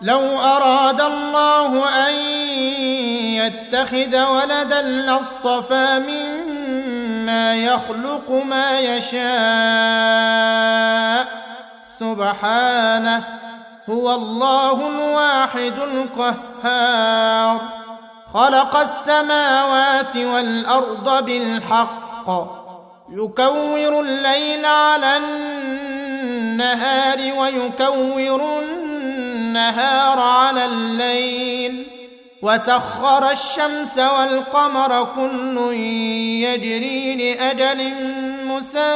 لو أراد الله أن يتخذ ولدا لاصطفى مما يخلق ما يشاء. سبحانه هو الله الواحد القهار. خلق السماوات والأرض بالحق يكور الليل على النهار ويكور النهار على الليل وسخر الشمس والقمر كل يجري لأجل مسمى.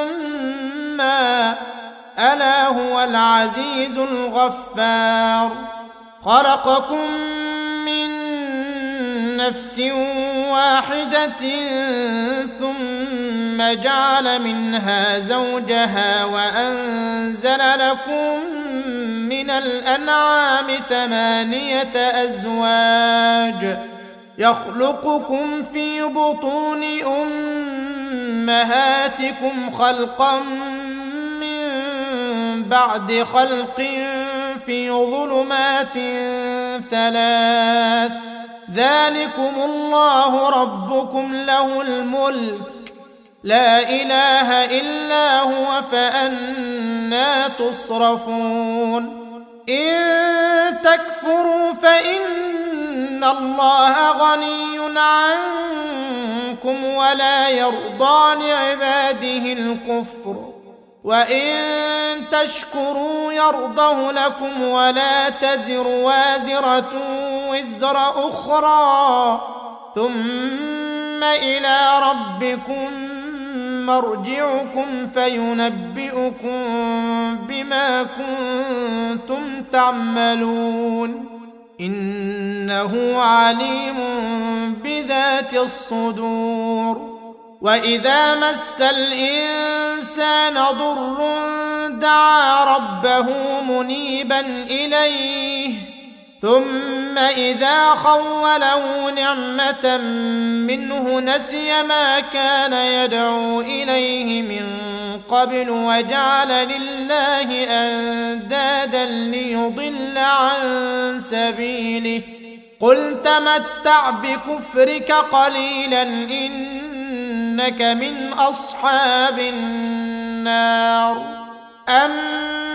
ألا هو العزيز الغفار. خلقكم من نفس واحدة ثم جعل منها زوجها وأنزل لكم من الأنعام ثمانية أزواج يخلقكم في بطون أمهاتكم خلقا بعد خلق في ظلمات ثلاث. ذلكم الله ربكم له الملك. لا إله إلا هو فأنا تصرفون. إن تكفروا فإن الله غني عنكم ولا يرضى لعباده الكفر. وإن تشكروا يرضه لكم ولا تزر وازرة وزر أخرى. ثم إلى ربكم مرجعكم فينبئكم بما كنتم تعملون. إنه عليم بذات الصدور. وإذا مس الإنسان ضر دعا ربه منيبا إليه. ثم إذا خوله نعمة منه نسي ما كان يدعو إليه من قبل وجعل لله أندادا ليضل عن سبيله. قل تمتع بكفرك قليلا إنك من أصحاب النار.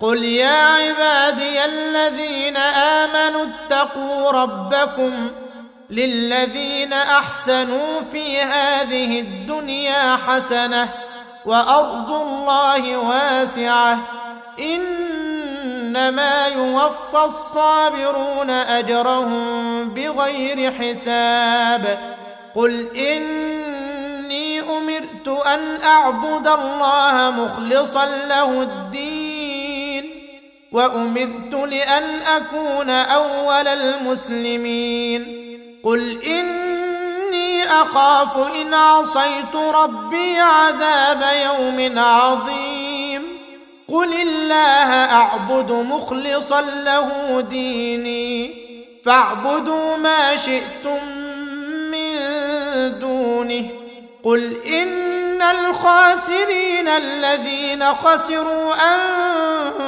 قل يا عبادي الذين امنوا اتقوا ربكم للذين احسنوا في هذه الدنيا حسنه وارض الله واسعه انما يوفى الصابرون اجرهم بغير حساب قل ان اني امرت ان اعبد الله مخلصا له الدين وأمرت لأن أكون أول المسلمين. قل إني أخاف إن عصيت ربي عذاب يوم عظيم. قل الله أعبد مخلصا له ديني. فاعبدوا ما شئتم من دونه. قل إن الخاسرين الذين خسروا انفسهم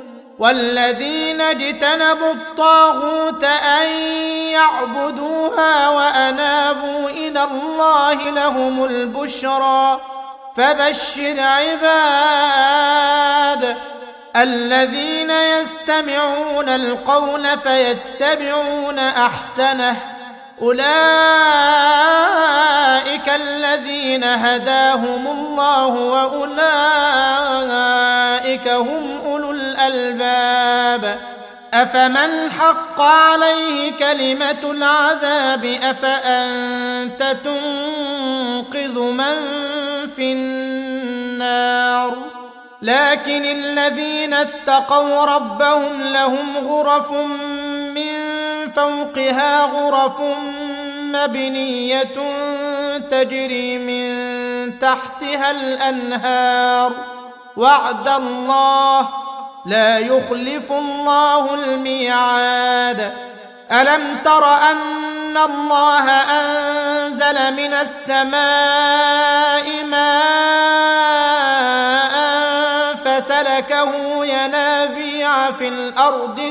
والذين اجتنبوا الطاغوت أن يعبدوها وأنابوا إلى الله لهم البشرى. فبشر عباد الذين يستمعون القول فيتبعون أحسنه. أولئك الذين هداهم الله وأولئك هم أولو الألباب. أفمن حق عليه كلمة العذاب؟ أفأنت تنقذ من في النار؟ لكن الذين اتقوا ربهم لهم غرف من فوقها غرف مبنية تجري من تحتها الأنهار. وعد الله لا يخلف الله الميعاد. ألم تر أن الله أنزل من السماء ماء فسلكه ينابيع في الأرض ثم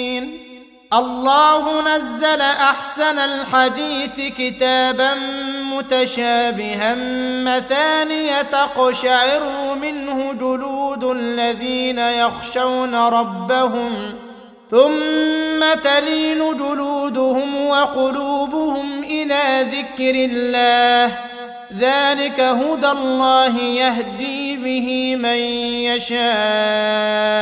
الله نزل أحسن الحديث كتابا متشابها مثانية تقشعر منه جلود الذين يخشون ربهم ثم تلين جلودهم وقلوبهم إلى ذكر الله. ذلك هدى الله يهدي به من يشاء.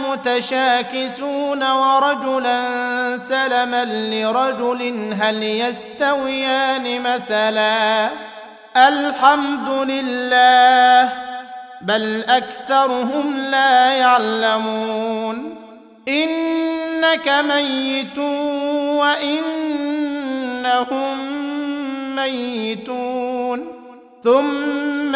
متشاكسون ورجلا سلما لرجل هل يستويان مثلا؟ الحمد لله بل أكثرهم لا يعلمون. إنك ميت وإنهم ميتون. ثم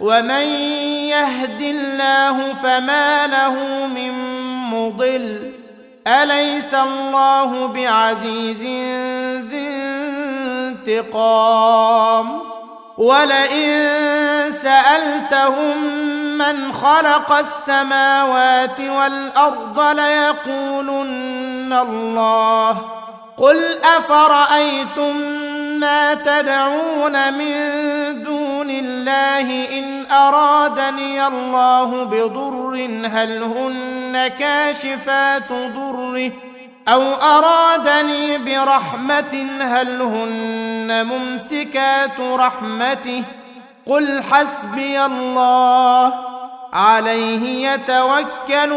ومن يهد الله فما له من مضل اليس الله بعزيز ذي انتقام ولئن سالتهم من خلق السماوات والارض ليقولن الله قل افرايتم ما تدعون من دون الله إن أرادني الله بضر هل هن كاشفات ضره؟ أو أرادني برحمة هل هن ممسكات رحمته؟ قل حسبي الله عليه يتوكل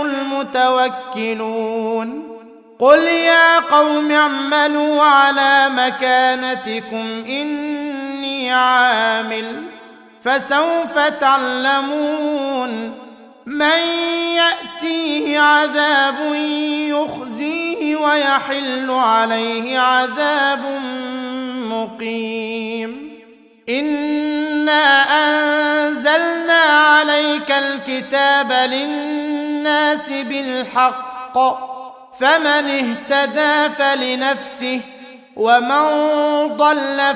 المتوكلون. قل يا قوم اعملوا على مكانتكم إني عامل. فسوف تعلمون من يأتيه عذاب يخزيه ويحل عليه عذاب مقيم. إنا أنزلنا عليك الكتاب للناس بالحق فمن اهتدى فلنفسه ومن ضل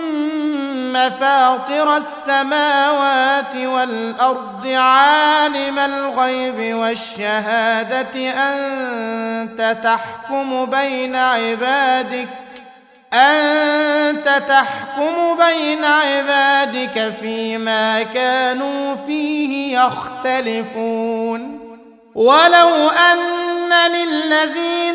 فاطر السماوات والأرض عالم الغيب والشهادة أنت تحكم بين عبادك أنت تحكم بين عبادك فيما كانوا فيه يختلفون. ولو أن للذين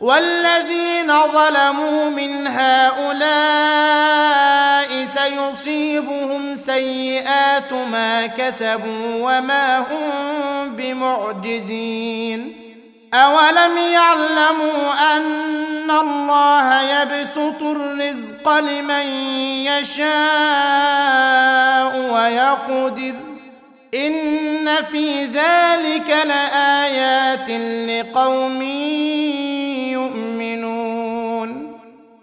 والذين ظلموا من هؤلاء سيصيبهم سيئات ما كسبوا وما هم بمعجزين. أولم يعلموا أن الله يبسط الرزق لمن يشاء ويقدر. إن في ذلك لآيات لقوم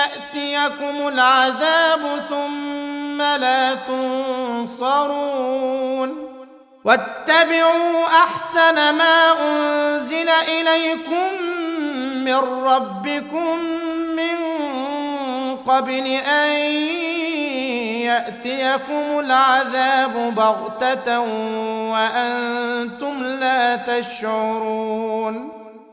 يأتيكم العذاب ثم لا تنصرون. واتبعوا أحسن ما أنزل إليكم من ربكم من قبل أن يأتيكم العذاب بغتة وأنتم لا تشعرون.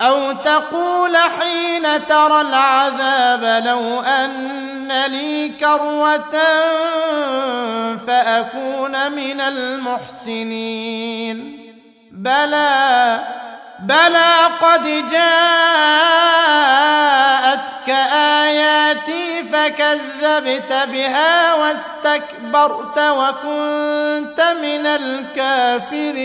أو تقول حين ترى العذاب لو أن لي كروة فأكون من المحسنين. بلى بلى قد جاءتك آياتي فكذبت بها واستكبرت وكنت من الكافرين.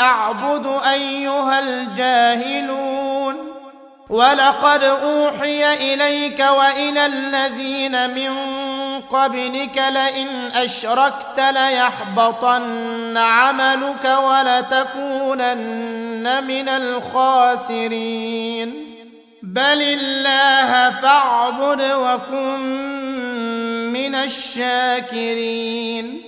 أعبد أيها الجاهلون. ولقد أوحي إليك وإلى الذين من قبلك لئن أشركت ليحبطن عملك ولتكونن من الخاسرين. بل الله فاعبد وكن من الشاكرين.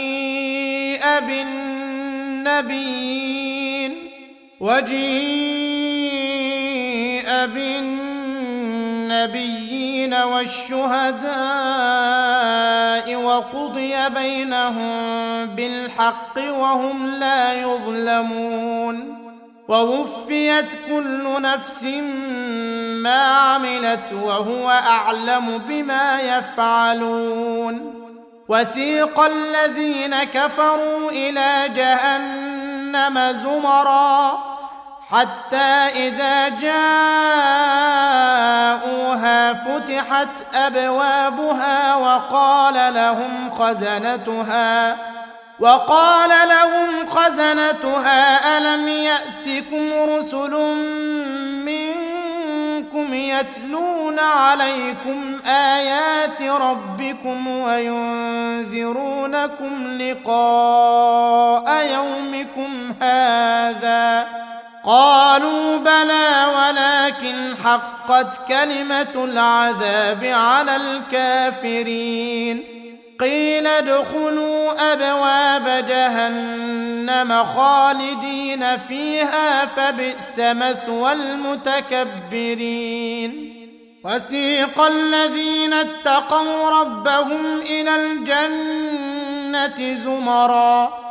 بالنبيين وجيء بالنبيين والشهداء وقضي بينهم بالحق وهم لا يظلمون ووفيت كل نفس ما عملت وهو أعلم بما يفعلون وسيق الذين كفروا إلى جهنم زمرا حتى إذا جاءوها فتحت أبوابها وقال لهم خزنتها وقال لهم خزنتها ألم يأتكم رسل منكم يتلون عليكم آيات ربكم وينذرونكم لقاء يومكم هذا قالوا بلى ولكن حقت كلمة العذاب على الكافرين قيل ادخلوا أبواب جهنم خالدين فيها فبئس مثوى المتكبرين. وسيق الذين اتقوا ربهم إلى الجنة زمرا.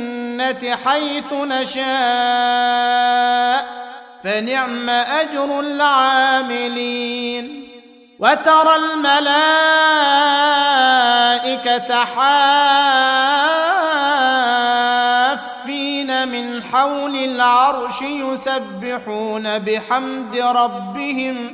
الجنة حيث نشاء فنعم أجر العاملين. وترى الملائكة حافين من حول العرش يسبحون بحمد ربهم.